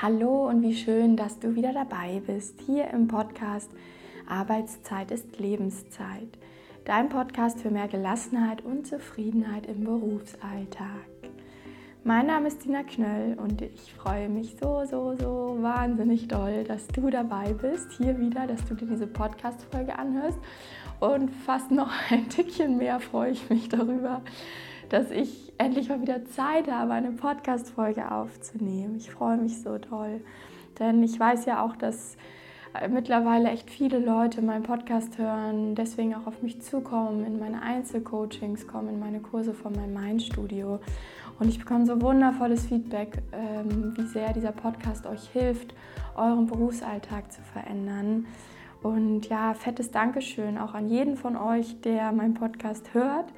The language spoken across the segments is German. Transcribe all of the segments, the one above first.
Hallo und wie schön, dass du wieder dabei bist, hier im Podcast Arbeitszeit ist Lebenszeit. Dein Podcast für mehr Gelassenheit und Zufriedenheit im Berufsalltag. Mein Name ist Dina Knöll und ich freue mich so, so, so wahnsinnig doll, dass du dabei bist, hier wieder, dass du dir diese Podcast-Folge anhörst. Und fast noch ein Tickchen mehr freue ich mich darüber, dass ich endlich mal wieder Zeit habe, eine Podcast-Folge aufzunehmen. Ich freue mich so toll, denn ich weiß ja auch, dass äh, mittlerweile echt viele Leute meinen Podcast hören, deswegen auch auf mich zukommen, in meine Einzelcoachings kommen, in meine Kurse von meinem Mindstudio. Und ich bekomme so wundervolles Feedback, ähm, wie sehr dieser Podcast euch hilft, euren Berufsalltag zu verändern. Und ja, fettes Dankeschön auch an jeden von euch, der meinen Podcast hört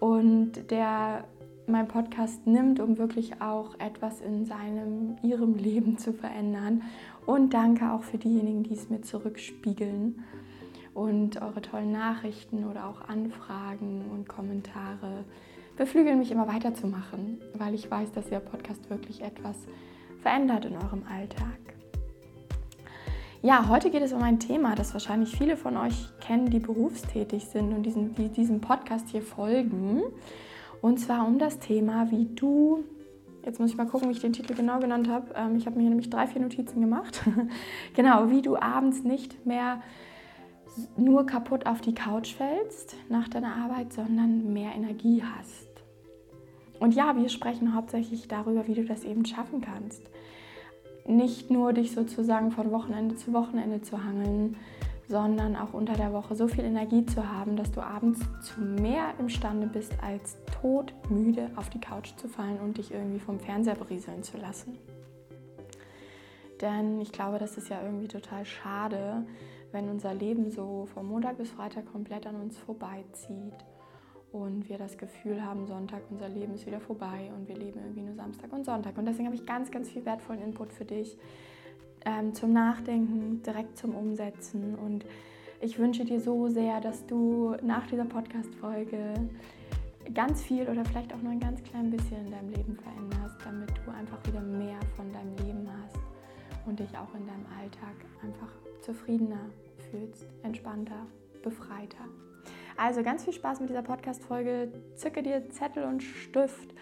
und der meinen Podcast nimmt, um wirklich auch etwas in seinem, ihrem Leben zu verändern. Und danke auch für diejenigen, die es mir zurückspiegeln und eure tollen Nachrichten oder auch Anfragen und Kommentare beflügeln mich immer weiterzumachen, weil ich weiß, dass der Podcast wirklich etwas verändert in eurem Alltag. Ja, heute geht es um ein Thema, das wahrscheinlich viele von euch kennen, die berufstätig sind und diesen, die diesem Podcast hier folgen. Und zwar um das Thema, wie du, jetzt muss ich mal gucken, wie ich den Titel genau genannt habe. Ähm, ich habe mir hier nämlich drei, vier Notizen gemacht. genau, wie du abends nicht mehr nur kaputt auf die Couch fällst nach deiner Arbeit, sondern mehr Energie hast. Und ja, wir sprechen hauptsächlich darüber, wie du das eben schaffen kannst. Nicht nur dich sozusagen von Wochenende zu Wochenende zu hangeln, sondern auch unter der Woche so viel Energie zu haben, dass du abends zu mehr imstande bist, als todmüde auf die Couch zu fallen und dich irgendwie vom Fernseher berieseln zu lassen. Denn ich glaube, das ist ja irgendwie total schade, wenn unser Leben so von Montag bis Freitag komplett an uns vorbeizieht und wir das Gefühl haben, Sonntag, unser Leben ist wieder vorbei und wir leben irgendwie nur Samstag und Sonntag. Und deswegen habe ich ganz, ganz viel wertvollen Input für dich ähm, zum Nachdenken, direkt zum Umsetzen. Und ich wünsche dir so sehr, dass du nach dieser Podcast-Folge ganz viel oder vielleicht auch nur ein ganz klein bisschen in deinem Leben veränderst, damit du einfach wieder mehr von deinem Leben hast und dich auch in deinem Alltag einfach zufriedener fühlst, entspannter, befreiter. Also ganz viel Spaß mit dieser Podcast-Folge. Zücke dir Zettel und Stift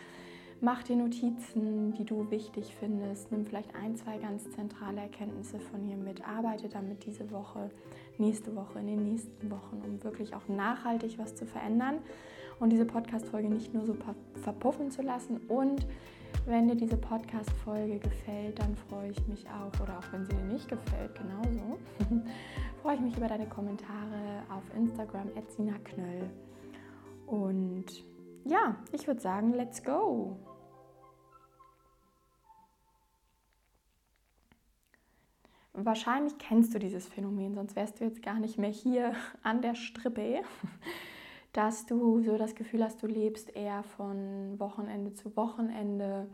Mach dir Notizen, die du wichtig findest. Nimm vielleicht ein, zwei ganz zentrale Erkenntnisse von hier mit. Arbeite damit diese Woche, nächste Woche, in den nächsten Wochen, um wirklich auch nachhaltig was zu verändern und diese Podcast-Folge nicht nur so verpuffen zu lassen. Und wenn dir diese Podcast-Folge gefällt, dann freue ich mich auch, oder auch wenn sie dir nicht gefällt, genauso, freue ich mich über deine Kommentare auf Instagram, Knöll. Und ja, ich würde sagen, let's go! Wahrscheinlich kennst du dieses Phänomen, sonst wärst du jetzt gar nicht mehr hier an der Strippe, dass du so das Gefühl hast, du lebst eher von Wochenende zu Wochenende.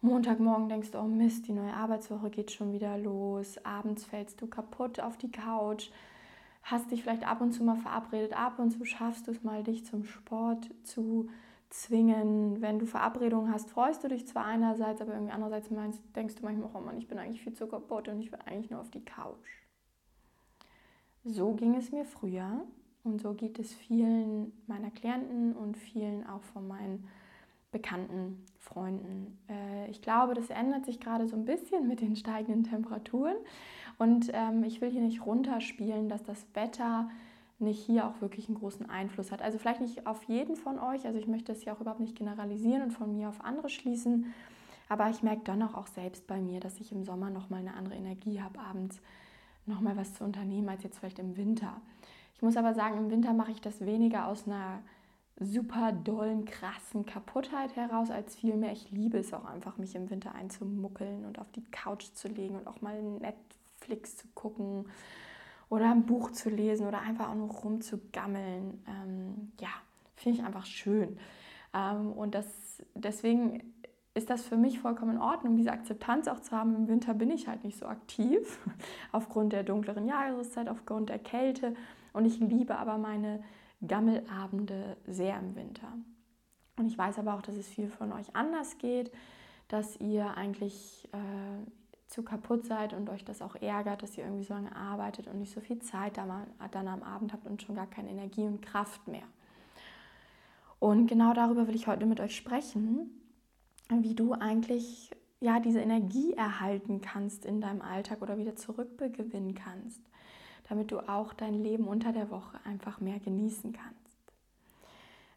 Montagmorgen denkst du, oh Mist, die neue Arbeitswoche geht schon wieder los. Abends fällst du kaputt auf die Couch, hast dich vielleicht ab und zu mal verabredet, ab und zu schaffst du es mal, dich zum Sport zu zwingen. Wenn du Verabredungen hast, freust du dich zwar einerseits, aber irgendwie andererseits meinst, denkst du manchmal, oh Mann, ich bin eigentlich viel zu kaputt und ich will eigentlich nur auf die Couch. So ging es mir früher und so geht es vielen meiner Klienten und vielen auch von meinen bekannten Freunden. Äh, ich glaube, das ändert sich gerade so ein bisschen mit den steigenden Temperaturen und ähm, ich will hier nicht runterspielen, dass das Wetter nicht hier auch wirklich einen großen Einfluss hat. Also vielleicht nicht auf jeden von euch, also ich möchte es ja auch überhaupt nicht generalisieren und von mir auf andere schließen, aber ich merke dann auch, selbst bei mir, dass ich im Sommer nochmal eine andere Energie habe, abends nochmal was zu unternehmen, als jetzt vielleicht im Winter. Ich muss aber sagen, im Winter mache ich das weniger aus einer super dollen, krassen Kaputtheit heraus, als vielmehr, ich liebe es auch einfach, mich im Winter einzumuckeln und auf die Couch zu legen und auch mal Netflix zu gucken oder ein Buch zu lesen oder einfach auch nur rumzugammeln. Ähm, ja, finde ich einfach schön. Ähm, und das, deswegen ist das für mich vollkommen in Ordnung, diese Akzeptanz auch zu haben. Im Winter bin ich halt nicht so aktiv, aufgrund der dunkleren Jahreszeit, aufgrund der Kälte. Und ich liebe aber meine Gammelabende sehr im Winter. Und ich weiß aber auch, dass es viel von euch anders geht, dass ihr eigentlich äh, zu kaputt seid und euch das auch ärgert, dass ihr irgendwie so lange arbeitet und nicht so viel Zeit dann am Abend habt und schon gar keine Energie und Kraft mehr. Und genau darüber will ich heute mit euch sprechen, wie du eigentlich ja diese Energie erhalten kannst in deinem Alltag oder wieder zurückgewinnen kannst, damit du auch dein Leben unter der Woche einfach mehr genießen kannst.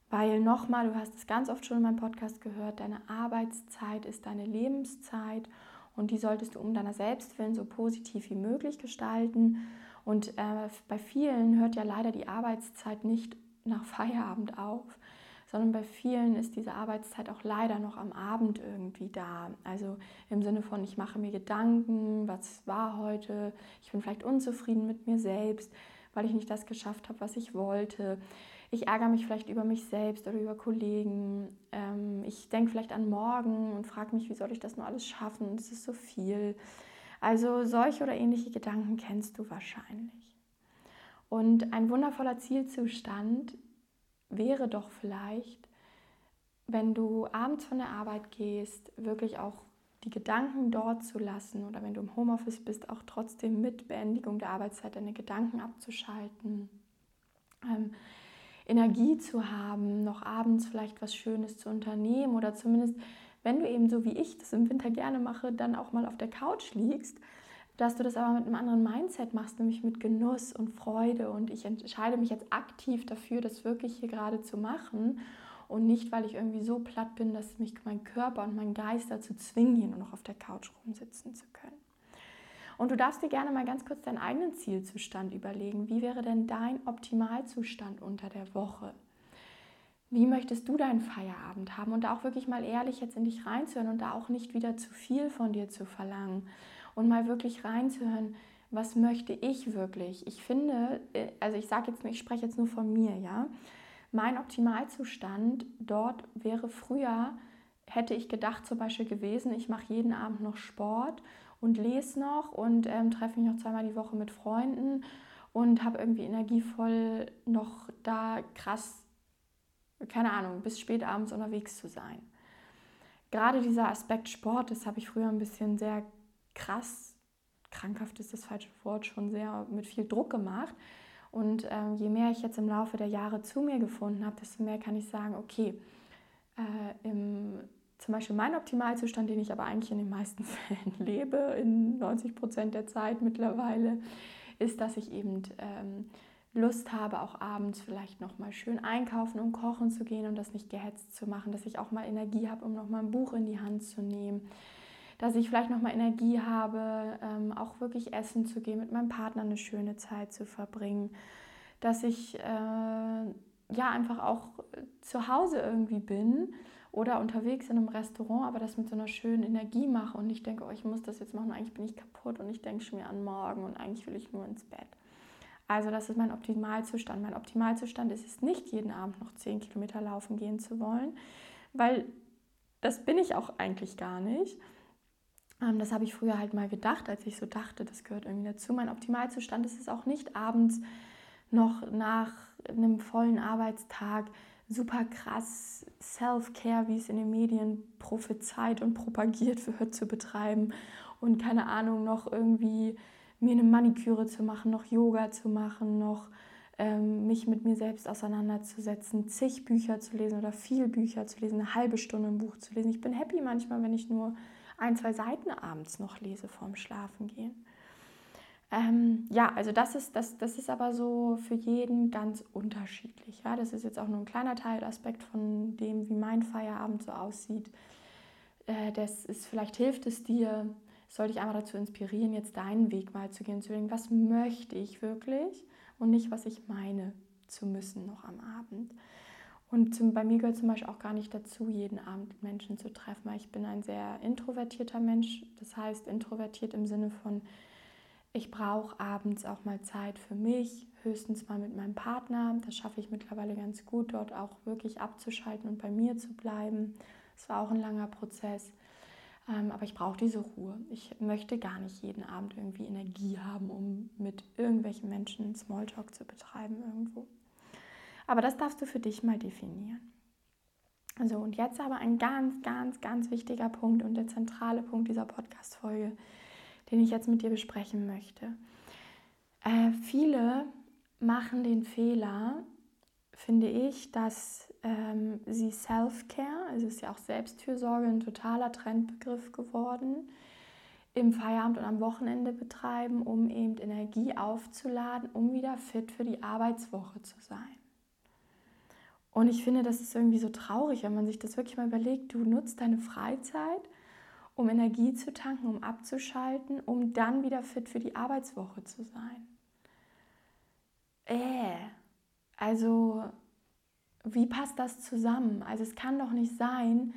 Weil nochmal, du hast es ganz oft schon in meinem Podcast gehört, deine Arbeitszeit ist deine Lebenszeit und die solltest du um deiner Selbstwillen so positiv wie möglich gestalten. Und äh, bei vielen hört ja leider die Arbeitszeit nicht nach Feierabend auf, sondern bei vielen ist diese Arbeitszeit auch leider noch am Abend irgendwie da. Also im Sinne von, ich mache mir Gedanken, was war heute, ich bin vielleicht unzufrieden mit mir selbst, weil ich nicht das geschafft habe, was ich wollte ich ärgere mich vielleicht über mich selbst oder über Kollegen. Ähm, ich denke vielleicht an morgen und frage mich, wie soll ich das nur alles schaffen? Es ist so viel. Also solche oder ähnliche Gedanken kennst du wahrscheinlich. Und ein wundervoller Zielzustand wäre doch vielleicht, wenn du abends von der Arbeit gehst, wirklich auch die Gedanken dort zu lassen oder wenn du im Homeoffice bist, auch trotzdem mit Beendigung der Arbeitszeit deine Gedanken abzuschalten. Ähm, Energie zu haben, noch abends vielleicht was Schönes zu unternehmen oder zumindest, wenn du eben so wie ich das im Winter gerne mache, dann auch mal auf der Couch liegst, dass du das aber mit einem anderen Mindset machst, nämlich mit Genuss und Freude. Und ich entscheide mich jetzt aktiv dafür, das wirklich hier gerade zu machen und nicht, weil ich irgendwie so platt bin, dass mich mein Körper und mein Geist dazu zwingen, hier nur noch auf der Couch rumsitzen zu können. Und du darfst dir gerne mal ganz kurz deinen eigenen Zielzustand überlegen. Wie wäre denn dein Optimalzustand unter der Woche? Wie möchtest du deinen Feierabend haben? Und da auch wirklich mal ehrlich jetzt in dich reinzuhören und da auch nicht wieder zu viel von dir zu verlangen. Und mal wirklich reinzuhören, was möchte ich wirklich? Ich finde, äh, also ich sage jetzt, ich spreche jetzt nur von mir, ja. Mein Optimalzustand dort wäre früher, hätte ich gedacht zum Beispiel gewesen, ich mache jeden Abend noch Sport und lese noch und ähm, treffe mich noch zweimal die Woche mit Freunden und habe irgendwie energievoll noch da krass, keine Ahnung, bis spät abends unterwegs zu sein. Gerade dieser Aspekt Sport, das habe ich früher ein bisschen sehr krass, krankhaft ist das falsche Wort, schon sehr mit viel Druck gemacht. Und ähm, je mehr ich jetzt im Laufe der Jahre zu mir gefunden habe, desto mehr kann ich sagen, okay, äh, im zum Beispiel mein Optimalzustand, den ich aber eigentlich in den meisten Fällen lebe, in 90 Prozent der Zeit mittlerweile, ist, dass ich eben ähm, Lust habe, auch abends vielleicht nochmal schön einkaufen und kochen zu gehen und das nicht gehetzt zu machen, dass ich auch mal Energie habe, um nochmal ein Buch in die Hand zu nehmen, dass ich vielleicht nochmal Energie habe, ähm, auch wirklich essen zu gehen, mit meinem Partner eine schöne Zeit zu verbringen, dass ich äh, ja einfach auch zu Hause irgendwie bin oder unterwegs in einem Restaurant, aber das mit so einer schönen Energie mache und ich denke, oh, ich muss das jetzt machen, eigentlich bin ich kaputt und ich denke schon mir an morgen und eigentlich will ich nur ins Bett. Also das ist mein Optimalzustand. Mein Optimalzustand ist es nicht, jeden Abend noch 10 Kilometer laufen gehen zu wollen, weil das bin ich auch eigentlich gar nicht. Ähm, das habe ich früher halt mal gedacht, als ich so dachte, das gehört irgendwie dazu. Mein Optimalzustand ist es auch nicht abends noch nach einem vollen Arbeitstag super krass Self-Care, wie es in den Medien prophezeit und propagiert wird, zu betreiben und keine Ahnung, noch irgendwie mir eine Maniküre zu machen, noch Yoga zu machen, noch ähm, mich mit mir selbst auseinanderzusetzen, zig Bücher zu lesen oder viel Bücher zu lesen, eine halbe Stunde ein Buch zu lesen. Ich bin happy manchmal, wenn ich nur ein, zwei Seiten abends noch lese vorm Schlafengehen. Ähm, ja, also das ist, das, das ist aber so für jeden ganz unterschiedlich. Ja? Das ist jetzt auch nur ein kleiner Teilaspekt von dem, wie mein Feierabend so aussieht. Äh, das ist, vielleicht hilft es dir, soll dich einmal dazu inspirieren, jetzt deinen Weg mal zu gehen, zu denken, was möchte ich wirklich und nicht, was ich meine zu müssen noch am Abend. Und zum, bei mir gehört zum Beispiel auch gar nicht dazu, jeden Abend Menschen zu treffen, weil ich bin ein sehr introvertierter Mensch. Das heißt, introvertiert im Sinne von, ich brauche abends auch mal Zeit für mich, höchstens mal mit meinem Partner. Das schaffe ich mittlerweile ganz gut, dort auch wirklich abzuschalten und bei mir zu bleiben. Es war auch ein langer Prozess. Ähm, aber ich brauche diese Ruhe. Ich möchte gar nicht jeden Abend irgendwie Energie haben, um mit irgendwelchen Menschen Smalltalk zu betreiben irgendwo. Aber das darfst du für dich mal definieren. So, und jetzt aber ein ganz, ganz, ganz wichtiger Punkt und der zentrale Punkt dieser Podcast-Folge, den ich jetzt mit dir besprechen möchte. Äh, viele machen den Fehler, finde ich, dass ähm, sie Self-Care, also ist ja auch Selbstfürsorge ein totaler Trendbegriff geworden, im Feierabend und am Wochenende betreiben, um eben Energie aufzuladen, um wieder fit für die Arbeitswoche zu sein. Und ich finde, das ist irgendwie so traurig, wenn man sich das wirklich mal überlegt. Du nutzt deine Freizeit, um Energie zu tanken, um abzuschalten, um dann wieder fit für die Arbeitswoche zu sein. Äh, also wie passt das zusammen? Also es kann doch nicht sein,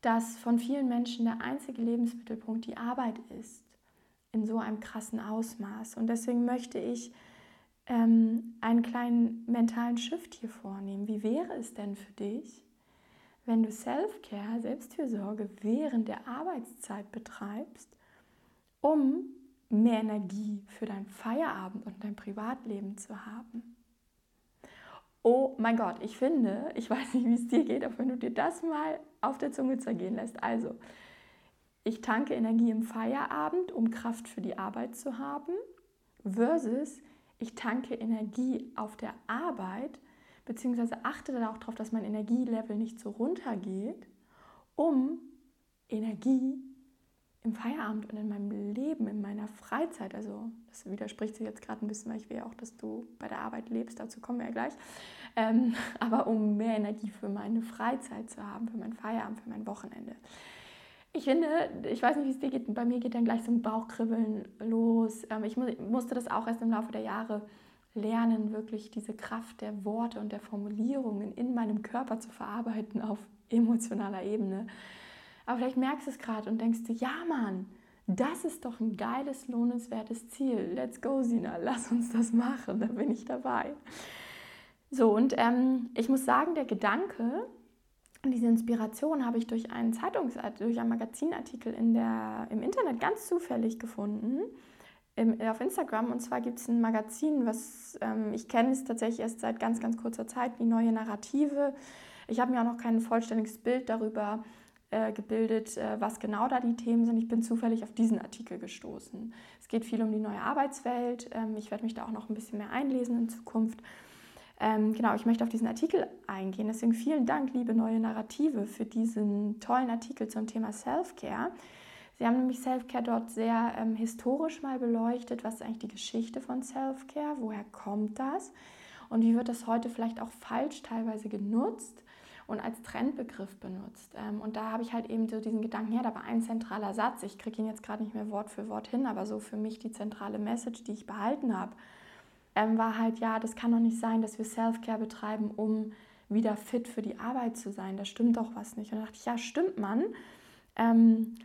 dass von vielen Menschen der einzige Lebensmittelpunkt die Arbeit ist, in so einem krassen Ausmaß. Und deswegen möchte ich ähm, einen kleinen mentalen Shift hier vornehmen. Wie wäre es denn für dich, wenn du Self-Care, Selbstfürsorge während der Arbeitszeit betreibst, um mehr Energie für dein Feierabend und dein Privatleben zu haben? Oh mein Gott, ich finde, ich weiß nicht, wie es dir geht, aber wenn du dir das mal auf der Zunge zergehen lässt. Also, ich tanke Energie im Feierabend, um Kraft für die Arbeit zu haben, versus ich tanke Energie auf der Arbeit, beziehungsweise achte da auch darauf, dass mein Energielevel nicht so runtergeht, um Energie im Feierabend und in meinem Leben, in meiner Freizeit, also das widerspricht sich jetzt gerade ein bisschen, weil ich will ja auch, dass du bei der Arbeit lebst, dazu kommen wir ja gleich, ähm, aber um mehr Energie für meine Freizeit zu haben, für mein Feierabend, für mein Wochenende. Ich finde, ich weiß nicht, wie es dir geht, bei mir geht dann gleich so ein Bauchkribbeln los. Ähm, ich musste das auch erst im Laufe der Jahre lernen, wirklich diese Kraft der Worte und der Formulierungen in meinem Körper zu verarbeiten auf emotionaler Ebene. Aber vielleicht merkst du es gerade und denkst du, ja Mann, das ist doch ein geiles, lohnenswertes Ziel. Let's go, Sina, lass uns das machen, da bin ich dabei. So, und ähm, ich muss sagen, der Gedanke, diese Inspiration habe ich durch einen Zeitungs-, durch einen Magazinartikel in der, im Internet ganz zufällig gefunden. Im, auf Instagram. Und zwar gibt es ein Magazin, was ähm, ich kenne es tatsächlich erst seit ganz, ganz kurzer Zeit, die neue Narrative. Ich habe mir auch noch kein vollständiges Bild darüber äh, gebildet, äh, was genau da die Themen sind. Ich bin zufällig auf diesen Artikel gestoßen. Es geht viel um die neue Arbeitswelt. Ähm, ich werde mich da auch noch ein bisschen mehr einlesen in Zukunft. Ähm, genau, ich möchte auf diesen Artikel eingehen. Deswegen vielen Dank, liebe neue Narrative, für diesen tollen Artikel zum Thema Self-Care. Sie haben nämlich Self-Care dort sehr ähm, historisch mal beleuchtet. Was ist eigentlich die Geschichte von Self-Care? Woher kommt das? Und wie wird das heute vielleicht auch falsch teilweise genutzt? und als Trendbegriff benutzt. Ähm, und da habe ich halt eben so diesen Gedanken, ja, da war ein zentraler Satz. Ich kriege ihn jetzt gerade nicht mehr Wort für Wort hin, aber so für mich die zentrale Message, die ich behalten habe, ähm, war halt, ja, das kann doch nicht sein, dass wir Self-Care betreiben, um wieder fit für die Arbeit zu sein. Da stimmt doch was nicht. Und da dachte ich, ja, stimmt man. Ähm,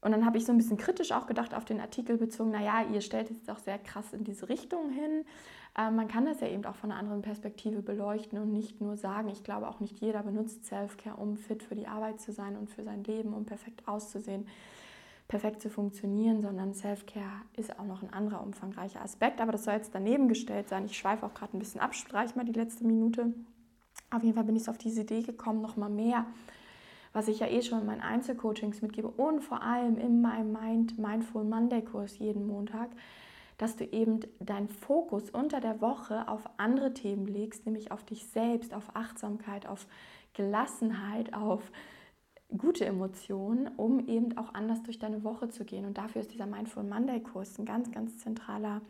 und dann habe ich so ein bisschen kritisch auch gedacht auf den Artikel bezogen, naja, ihr stellt es auch sehr krass in diese Richtung hin. Ähm, man kann das ja eben auch von einer anderen Perspektive beleuchten und nicht nur sagen, ich glaube auch nicht jeder benutzt Self-Care, um fit für die Arbeit zu sein und für sein Leben, um perfekt auszusehen, perfekt zu funktionieren, sondern Self-Care ist auch noch ein anderer umfangreicher Aspekt. Aber das soll jetzt daneben gestellt sein. Ich schweife auch gerade ein bisschen ab, streich mal die letzte Minute. Auf jeden Fall bin ich so auf diese Idee gekommen, noch mal mehr was ich ja eh schon in meinen Einzelcoachings mitgebe und vor allem in meinem Mind Mindful Monday Kurs jeden Montag, dass du eben deinen Fokus unter der Woche auf andere Themen legst, nämlich auf dich selbst, auf Achtsamkeit, auf Gelassenheit, auf gute Emotionen, um eben auch anders durch deine Woche zu gehen. Und dafür ist dieser Mindful Monday Kurs ein ganz, ganz zentraler,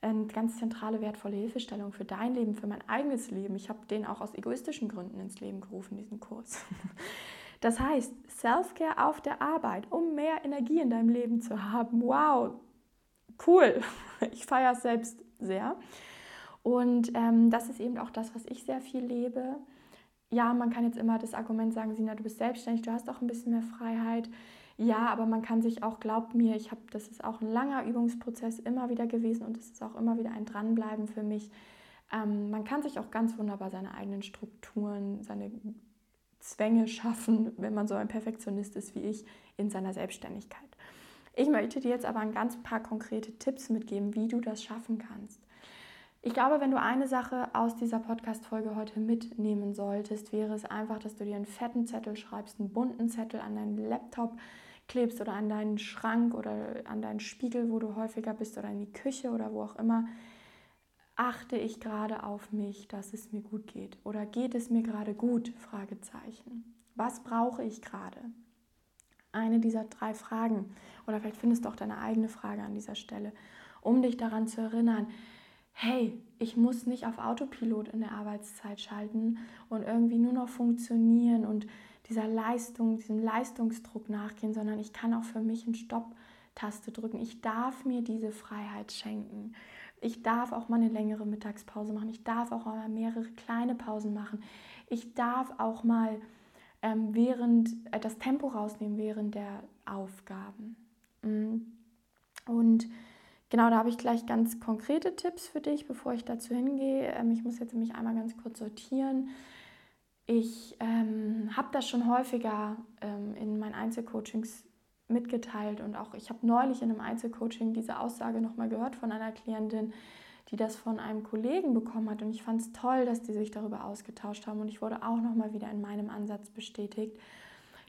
eine ganz zentrale, wertvolle Hilfestellung für dein Leben, für mein eigenes Leben. Ich habe den auch aus egoistischen Gründen ins Leben gerufen, diesen Kurs. Das heißt, Self-Care auf der Arbeit, um mehr Energie in deinem Leben zu haben. Wow, cool. Ich feiere es selbst sehr. Und ähm, das ist eben auch das, was ich sehr viel lebe. Ja, man kann jetzt immer das Argument sagen, Sina, du bist selbstständig, du hast auch ein bisschen mehr Freiheit. Ja, aber man kann sich auch, glaub mir, ich habe, das ist auch ein langer Übungsprozess immer wieder gewesen und es ist auch immer wieder ein Dranbleiben für mich. Ähm, man kann sich auch ganz wunderbar seine eigenen Strukturen, seine Zwänge schaffen, wenn man so ein Perfektionist ist wie ich, in seiner Selbstständigkeit. Ich möchte dir jetzt aber ein ganz paar konkrete Tipps mitgeben, wie du das schaffen kannst. Ich glaube, wenn du eine Sache aus dieser Podcast-Folge heute mitnehmen solltest, wäre es einfach, dass du dir einen fetten Zettel schreibst, einen bunten Zettel an deinen Laptop klebst oder an deinen Schrank oder an deinen Spiegel, wo du häufiger bist oder in die Küche oder wo auch immer. Achte ich gerade auf mich, dass es mir gut geht? Oder geht es mir gerade gut? Fragezeichen. Was brauche ich gerade? Eine dieser drei Fragen. Oder vielleicht findest du auch deine eigene Frage an dieser Stelle, um dich daran zu erinnern, hey, ich muss nicht auf Autopilot in der Arbeitszeit schalten und irgendwie nur noch funktionieren und dieser Leistung, diesem Leistungsdruck nachgehen, sondern ich kann auch für mich eine Stopp-Taste drücken. Ich darf mir diese Freiheit schenken. Ich darf auch mal eine längere Mittagspause machen. Ich darf auch mal mehrere kleine Pausen machen. Ich darf auch mal ähm, während äh, das Tempo rausnehmen während der Aufgaben. Mm. Und Genau, da habe ich gleich ganz konkrete Tipps für dich, bevor ich dazu hingehe. Ähm, ich muss jetzt nämlich einmal ganz kurz sortieren. Ich ähm, habe das schon häufiger ähm, in meinen Einzelcoachings mitgeteilt und auch ich habe neulich in einem Einzelcoaching diese Aussage nochmal gehört von einer Klientin, die das von einem Kollegen bekommen hat und ich fand es toll, dass die sich darüber ausgetauscht haben und ich wurde auch nochmal wieder in meinem Ansatz bestätigt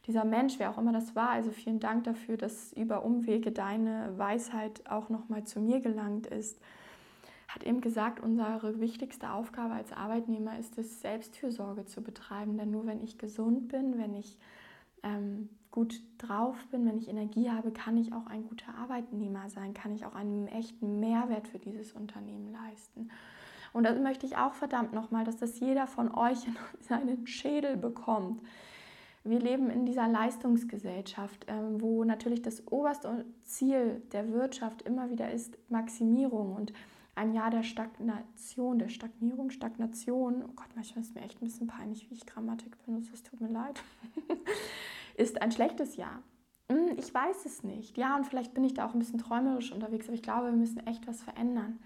dieser Mensch, wer auch immer das war, also vielen Dank dafür, dass über Umwege deine Weisheit auch nochmal zu mir gelangt ist, hat eben gesagt, unsere wichtigste Aufgabe als Arbeitnehmer ist es, Selbstfürsorge zu betreiben. Denn nur wenn ich gesund bin, wenn ich ähm, gut drauf bin, wenn ich Energie habe, kann ich auch ein guter Arbeitnehmer sein, kann ich auch einen echten Mehrwert für dieses Unternehmen leisten. Und das möchte ich auch verdammt nochmal, dass das jeder von euch in seinen Schädel bekommt wir leben in dieser Leistungsgesellschaft, ähm, wo natürlich das oberste Ziel der Wirtschaft immer wieder ist Maximierung und ein Jahr der Stagnation, der Stagnierung, Stagnation, oh Gott, manchmal ist mir echt ein bisschen peinlich, wie ich Grammatik benutze, es tut mir leid, ist ein schlechtes Jahr. Hm, ich weiß es nicht. Ja, und vielleicht bin ich da auch ein bisschen träumerisch unterwegs, aber ich glaube, wir müssen echt was verändern.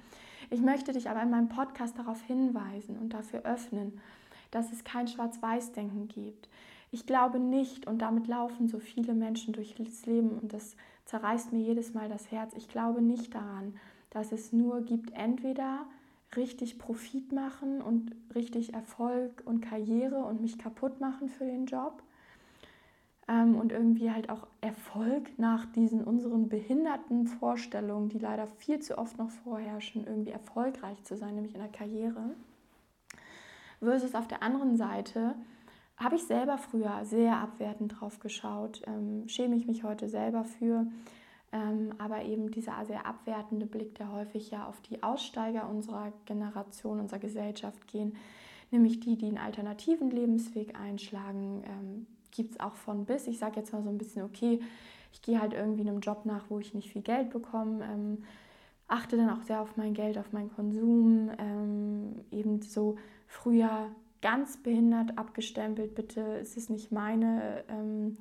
Ich möchte dich aber in meinem Podcast darauf hinweisen und dafür öffnen, dass es kein Schwarz-Weiß-Denken gibt. Ich glaube nicht, und damit laufen so viele Menschen durch das Leben und das zerreißt mir jedes Mal das Herz, ich glaube nicht daran, dass es nur gibt, entweder richtig Profit machen und richtig Erfolg und Karriere und mich kaputt machen für den Job ähm, und irgendwie halt auch Erfolg nach diesen unseren behinderten Vorstellungen, die leider viel zu oft noch vorherrschen, irgendwie erfolgreich zu sein, nämlich in der Karriere. Versus auf der anderen Seite habe ich selber früher sehr abwertend drauf geschaut, ähm, schäme ich mich heute selber für. Ähm, aber eben dieser sehr abwertende Blick, der häufig ja auf die Aussteiger unserer Generation, unserer Gesellschaft gehen, nämlich die, die einen alternativen Lebensweg einschlagen, ähm, gibt es auch von bis. Ich sage jetzt mal so ein bisschen, okay, ich gehe halt irgendwie einem Job nach, wo ich nicht viel Geld bekomme, ähm, achte dann auch sehr auf mein Geld, auf meinen Konsum, ähm, eben so früher ganz behindert abgestempelt. Bitte, es ist nicht meine, ähm,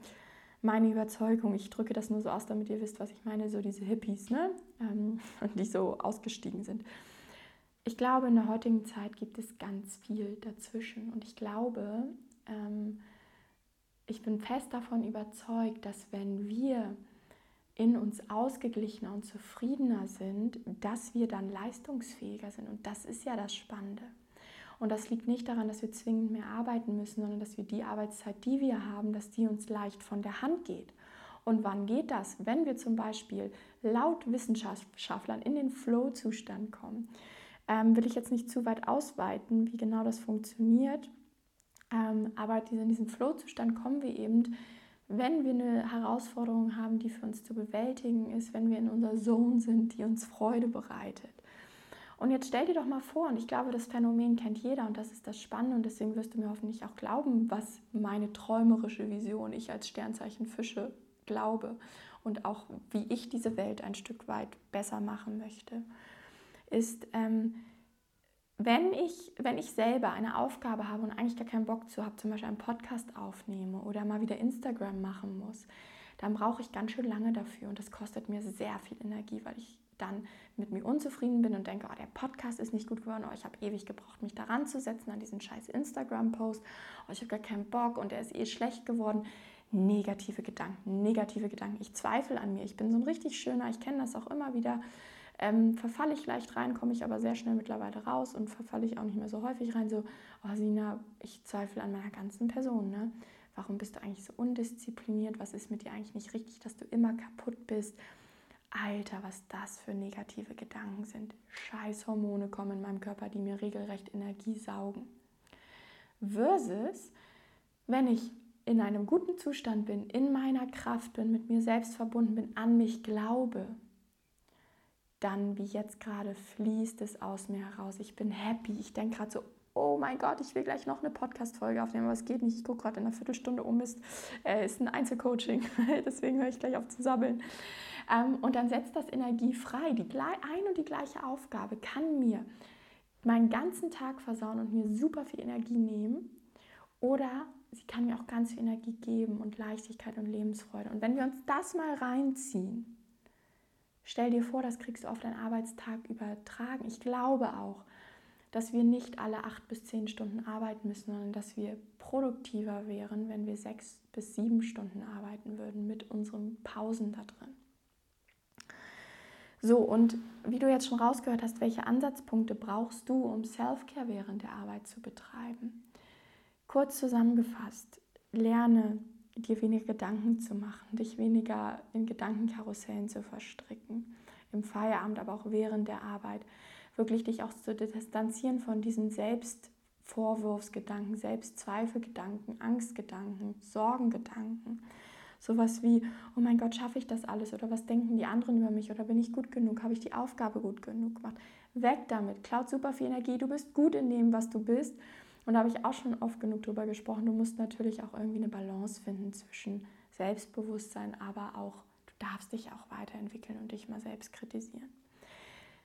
meine Überzeugung. Ich drücke das nur so aus, damit ihr wisst, was ich meine. So diese Hippies, ne? Ähm, die so ausgestiegen sind. Ich glaube, in der heutigen Zeit gibt es ganz viel dazwischen. Und ich glaube, ähm, ich bin fest davon überzeugt, dass wenn wir in uns ausgeglichener und zufriedener sind, dass wir dann leistungsfähiger sind. Und das ist ja das Spannende. Und das liegt nicht daran, dass wir zwingend mehr arbeiten müssen, sondern dass wir die Arbeitszeit, die wir haben, dass die uns leicht von der Hand geht. Und wann geht das? Wenn wir zum Beispiel laut Wissenschaftlern in den Flow-Zustand kommen. Ähm, will ich jetzt nicht zu weit ausweiten, wie genau das funktioniert. Ähm, aber in diesen Flow-Zustand kommen wir eben, wenn wir eine Herausforderung haben, die für uns zu bewältigen ist, wenn wir in unserer Zone sind, die uns Freude bereitet. Und jetzt stell dir doch mal vor, und ich glaube, das Phänomen kennt jeder und das ist das Spannende und deswegen wirst du mir hoffentlich auch glauben, was meine träumerische Vision, ich als Sternzeichen Fische glaube und auch wie ich diese Welt ein Stück weit besser machen möchte, ist, ähm, wenn, ich, wenn ich selber eine Aufgabe habe und eigentlich gar keinen Bock zu habe, zum Beispiel einen Podcast aufnehme oder mal wieder Instagram machen muss, dann brauche ich ganz schön lange dafür und das kostet mir sehr viel Energie, weil ich dann mit mir unzufrieden bin und denke, oh, der Podcast ist nicht gut geworden, oh, ich habe ewig gebraucht, mich daran zu setzen an diesen scheiß Instagram-Post, oh, ich habe gar keinen Bock und der ist eh schlecht geworden. Negative Gedanken, negative Gedanken. Ich zweifle an mir. Ich bin so ein richtig schöner, ich kenne das auch immer wieder, Ähm, verfalle ich leicht rein, komme ich aber sehr schnell mittlerweile raus und verfalle ich auch nicht mehr so häufig rein. So, oh Sina, ich zweifle an meiner ganzen Person. Ne? Warum bist du eigentlich so undiszipliniert? Was ist mit dir eigentlich nicht richtig, dass du immer kaputt bist? Alter, was das für negative Gedanken sind. Scheiß Hormone kommen in meinem Körper, die mir regelrecht Energie saugen. Versus, wenn ich in einem guten Zustand bin, in meiner Kraft bin, mit mir selbst verbunden bin, an mich glaube, dann wie jetzt gerade fließt es aus mir heraus. Ich bin happy. Ich denke gerade so, oh mein Gott, ich will gleich noch eine Podcast-Folge aufnehmen, aber es geht nicht. Ich gucke gerade in einer Viertelstunde um, ist, äh, ist ein Einzelcoaching. Deswegen höre ich gleich auf zu sabbeln. Ähm, und dann setzt das Energie frei. Die ein und die gleiche Aufgabe kann mir meinen ganzen Tag versauen und mir super viel Energie nehmen. Oder sie kann mir auch ganz viel Energie geben und Leichtigkeit und Lebensfreude. Und wenn wir uns das mal reinziehen, stell dir vor, das kriegst du auf deinen Arbeitstag übertragen. Ich glaube auch, dass wir nicht alle acht bis zehn Stunden arbeiten müssen, sondern dass wir produktiver wären, wenn wir sechs bis sieben Stunden arbeiten würden mit unseren Pausen da drin. So, und wie du jetzt schon rausgehört hast, welche Ansatzpunkte brauchst du, um Self-Care während der Arbeit zu betreiben? Kurz zusammengefasst, lerne dir weniger Gedanken zu machen, dich weniger in Gedankenkarussellen zu verstricken, im Feierabend, aber auch während der Arbeit wirklich dich auch zu distanzieren von diesen Selbstvorwurfsgedanken, Selbstzweifelgedanken, Angstgedanken, Sorgengedanken. Sowas wie, oh mein Gott, schaffe ich das alles? Oder was denken die anderen über mich? Oder bin ich gut genug? Habe ich die Aufgabe gut genug gemacht? Weg damit. Klaut super viel Energie. Du bist gut in dem, was du bist. Und da habe ich auch schon oft genug drüber gesprochen. Du musst natürlich auch irgendwie eine Balance finden zwischen Selbstbewusstsein, aber auch, du darfst dich auch weiterentwickeln und dich mal selbst kritisieren.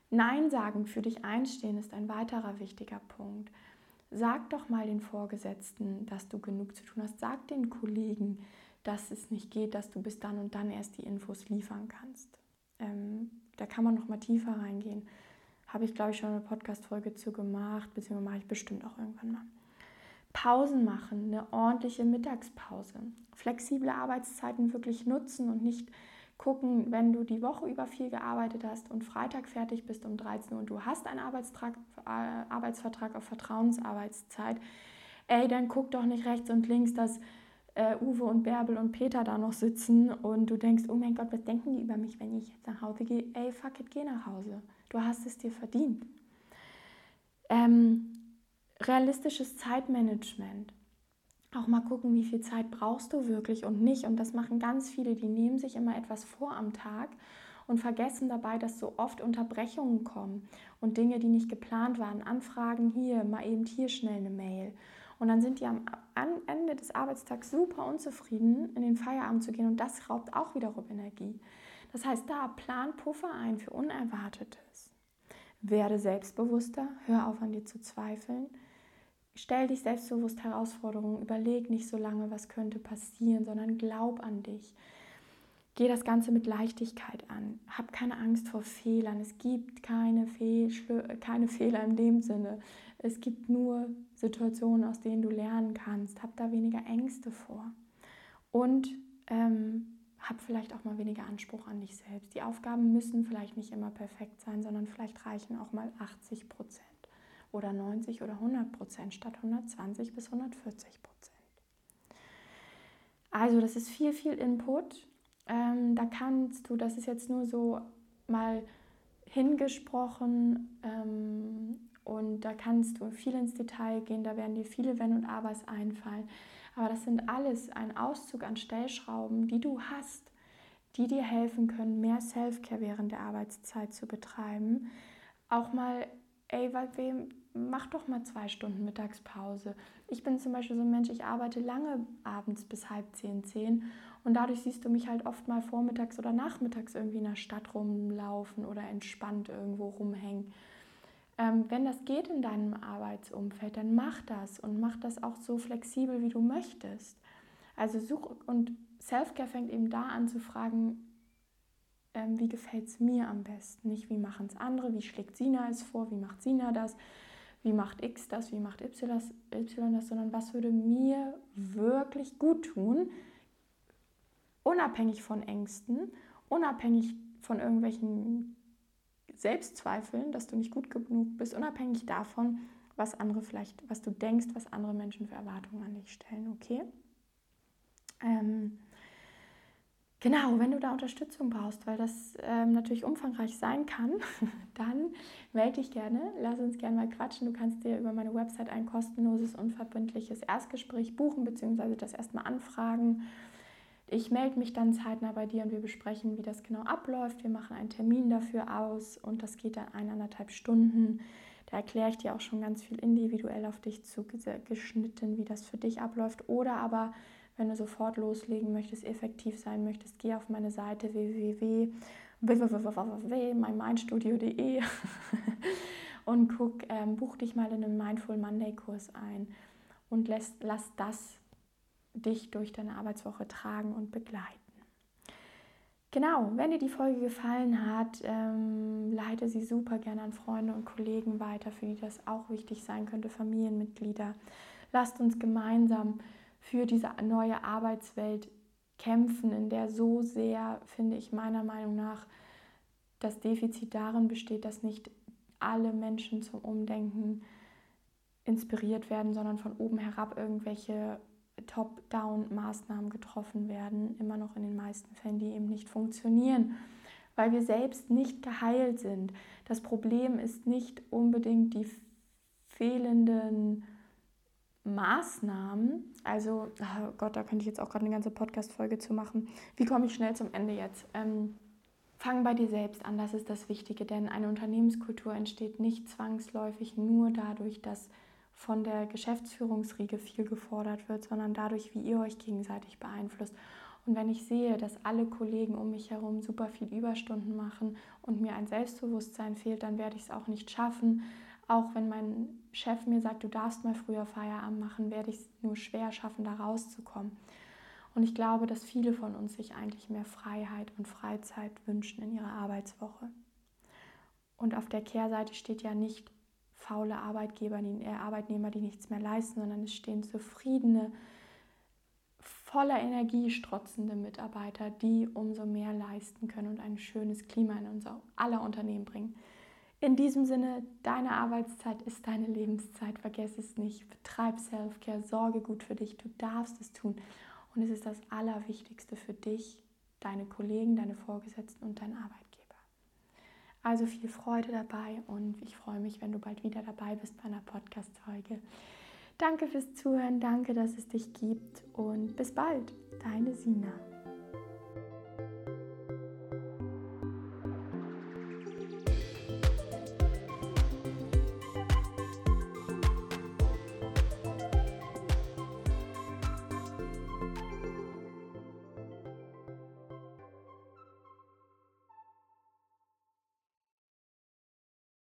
Nein sagen, für dich einstehen ist ein weiterer wichtiger Punkt. Sag doch mal den Vorgesetzten, dass du genug zu tun hast. Sag den Kollegen, dass es nicht geht, dass du bis dann und dann erst die Infos liefern kannst. Ähm, da kann man noch mal tiefer reingehen. Habe ich, glaube ich, schon eine Podcast-Folge zu gemacht, beziehungsweise mache ich bestimmt auch irgendwann mal. Pausen machen, eine ordentliche Mittagspause. Flexible Arbeitszeiten wirklich nutzen und nicht gucken, wenn du die Woche über viel gearbeitet hast und Freitag fertig bist um 13 Uhr und du hast einen Arbeitsvertrag, äh, Arbeitsvertrag auf Vertrauensarbeitszeit, ey, dann guck doch nicht rechts und links, dass äh, Uwe und Bärbel und Peter da noch sitzen und du denkst, oh mein Gott, was denken die über mich, wenn ich jetzt nach Hause gehe? Ey, fuck it, geh nach Hause. Du hast es dir verdient. Ähm, realistisches Zeitmanagement auch mal gucken, wie viel Zeit brauchst du wirklich und nicht. Und das machen ganz viele, die nehmen sich immer etwas vor am Tag und vergessen dabei, dass so oft Unterbrechungen kommen und Dinge, die nicht geplant waren. Anfragen hier, mal eben hier schnell eine Mail. Und dann sind die am Ende des Arbeitstags super unzufrieden, in den Feierabend zu gehen und das raubt auch wiederum Energie. Das heißt, da plan Puffer ein für Unerwartetes. Werde selbstbewusster, hör auf an dir zu zweifeln Stell dich selbstbewusst Herausforderungen, überleg nicht so lange, was könnte passieren, sondern glaub an dich. Geh das Ganze mit Leichtigkeit an. Hab keine Angst vor Fehlern. Es gibt keine, Fehl keine Fehler in dem Sinne. Es gibt nur Situationen, aus denen du lernen kannst. Hab da weniger Ängste vor. Und ähm, hab vielleicht auch mal weniger Anspruch an dich selbst. Die Aufgaben müssen vielleicht nicht immer perfekt sein, sondern vielleicht reichen auch mal 80 Prozent oder 90 oder 100 Prozent statt 120 bis 140 Prozent. Also das ist viel, viel Input. Ähm, da kannst du, das ist jetzt nur so mal hingesprochen ähm, und da kannst du viel ins Detail gehen, da werden dir viele Wenn und Abers einfallen. Aber das sind alles ein Auszug an Stellschrauben, die du hast, die dir helfen können, mehr Self-Care während der Arbeitszeit zu betreiben. Auch mal, ey, wem, mach doch mal zwei Stunden Mittagspause. Ich bin zum Beispiel so ein Mensch, ich arbeite lange abends bis halb zehn, zehn und dadurch siehst du mich halt oft mal vormittags oder nachmittags irgendwie in der Stadt rumlaufen oder entspannt irgendwo rumhängen. Ähm, wenn das geht in deinem Arbeitsumfeld, dann mach das und mach das auch so flexibel, wie du möchtest. Also such und Selfcare fängt eben da an zu fragen, ähm, wie gefällt es mir am besten? Nicht, wie machen es andere, wie schlägt Sina es vor, wie macht Sina das, wie macht X das, wie macht Y das, y das? Sondern was würde mir wirklich gut tun, unabhängig von Ängsten, unabhängig von irgendwelchen Selbstzweifeln, dass du nicht gut genug bist, unabhängig davon, was andere vielleicht, was du denkst, was andere Menschen für Erwartungen an dich stellen, okay? Ähm, genau, wenn du da Unterstützung brauchst, weil das ähm, natürlich umfangreich sein kann, dann melde dich gerne, lass uns gerne mal quatschen. Du kannst dir über meine Website ein kostenloses, unverbindliches Erstgespräch buchen, beziehungsweise das erstmal anfragen. Ich melde mich dann zeitnah bei dir und wir besprechen, wie das genau abläuft. Wir machen einen Termin dafür aus und das geht dann eineinhalb Stunden. Da erkläre ich dir auch schon ganz viel individuell auf dich zugeschnitten, wie das für dich abläuft. Oder aber, wenn du sofort loslegen möchtest, effektiv sein möchtest, geh auf meine Seite www.mymindstudio.de und guck, ähm, buch dich mal in einen Mindful Monday Kurs ein und lass, lass das dich durch deine Arbeitswoche tragen und begleiten. Genau, wenn dir die Folge gefallen hat, ähm, leite sie super gerne an Freunde und Kollegen weiter, für die das auch wichtig sein könnte, Familienmitglieder. Lasst uns gemeinsam für diese neue Arbeitswelt kämpfen, in der so sehr, finde ich meiner Meinung nach, das Defizit darin besteht, dass nicht alle Menschen zum Umdenken inspiriert werden, sondern von oben herab irgendwelche Top-Down-Maßnahmen getroffen werden, immer noch in den meisten Fällen, die eben nicht funktionieren, weil wir selbst nicht geheilt sind. Das Problem ist nicht unbedingt die fehlenden Maßnahmen. Also, oh Gott, da könnte ich jetzt auch gerade eine ganze Podcast-Folge zu machen. Wie komme ich schnell zum Ende jetzt? Ähm, fang bei dir selbst an, das ist das Wichtige, denn eine Unternehmenskultur entsteht nicht zwangsläufig nur dadurch, dass von der Geschäftsführungsriege viel gefordert wird, sondern dadurch, wie ihr euch gegenseitig beeinflusst. Und wenn ich sehe, dass alle Kollegen um mich herum super viel Überstunden machen und mir ein Selbstbewusstsein fehlt, dann werde ich es auch nicht schaffen. Auch wenn mein Chef mir sagt, du darfst mal früher Feierabend machen, werde ich es nur schwer schaffen, da rauszukommen. Und ich glaube, dass viele von uns sich eigentlich mehr Freiheit und Freizeit wünschen in ihrer Arbeitswoche. Und auf der Kehrseite steht ja nicht, faule Arbeitgeber, die, äh, Arbeitnehmer, die nichts mehr leisten, sondern es stehen zufriedene, voller Energie strotzende Mitarbeiter, die umso mehr leisten können und ein schönes Klima in unser aller Unternehmen bringen. In diesem Sinne, deine Arbeitszeit ist deine Lebenszeit. Vergiss es nicht. Betreib Selfcare, sorge gut für dich. Du darfst es tun. Und es ist das Allerwichtigste für dich, deine Kollegen, deine Vorgesetzten und dein Arbeitgeber. Also viel Freude dabei und ich freue mich, wenn du bald wieder dabei bist bei einer Podcast-Folge. Danke fürs Zuhören, danke, dass es dich gibt und bis bald, deine Sina.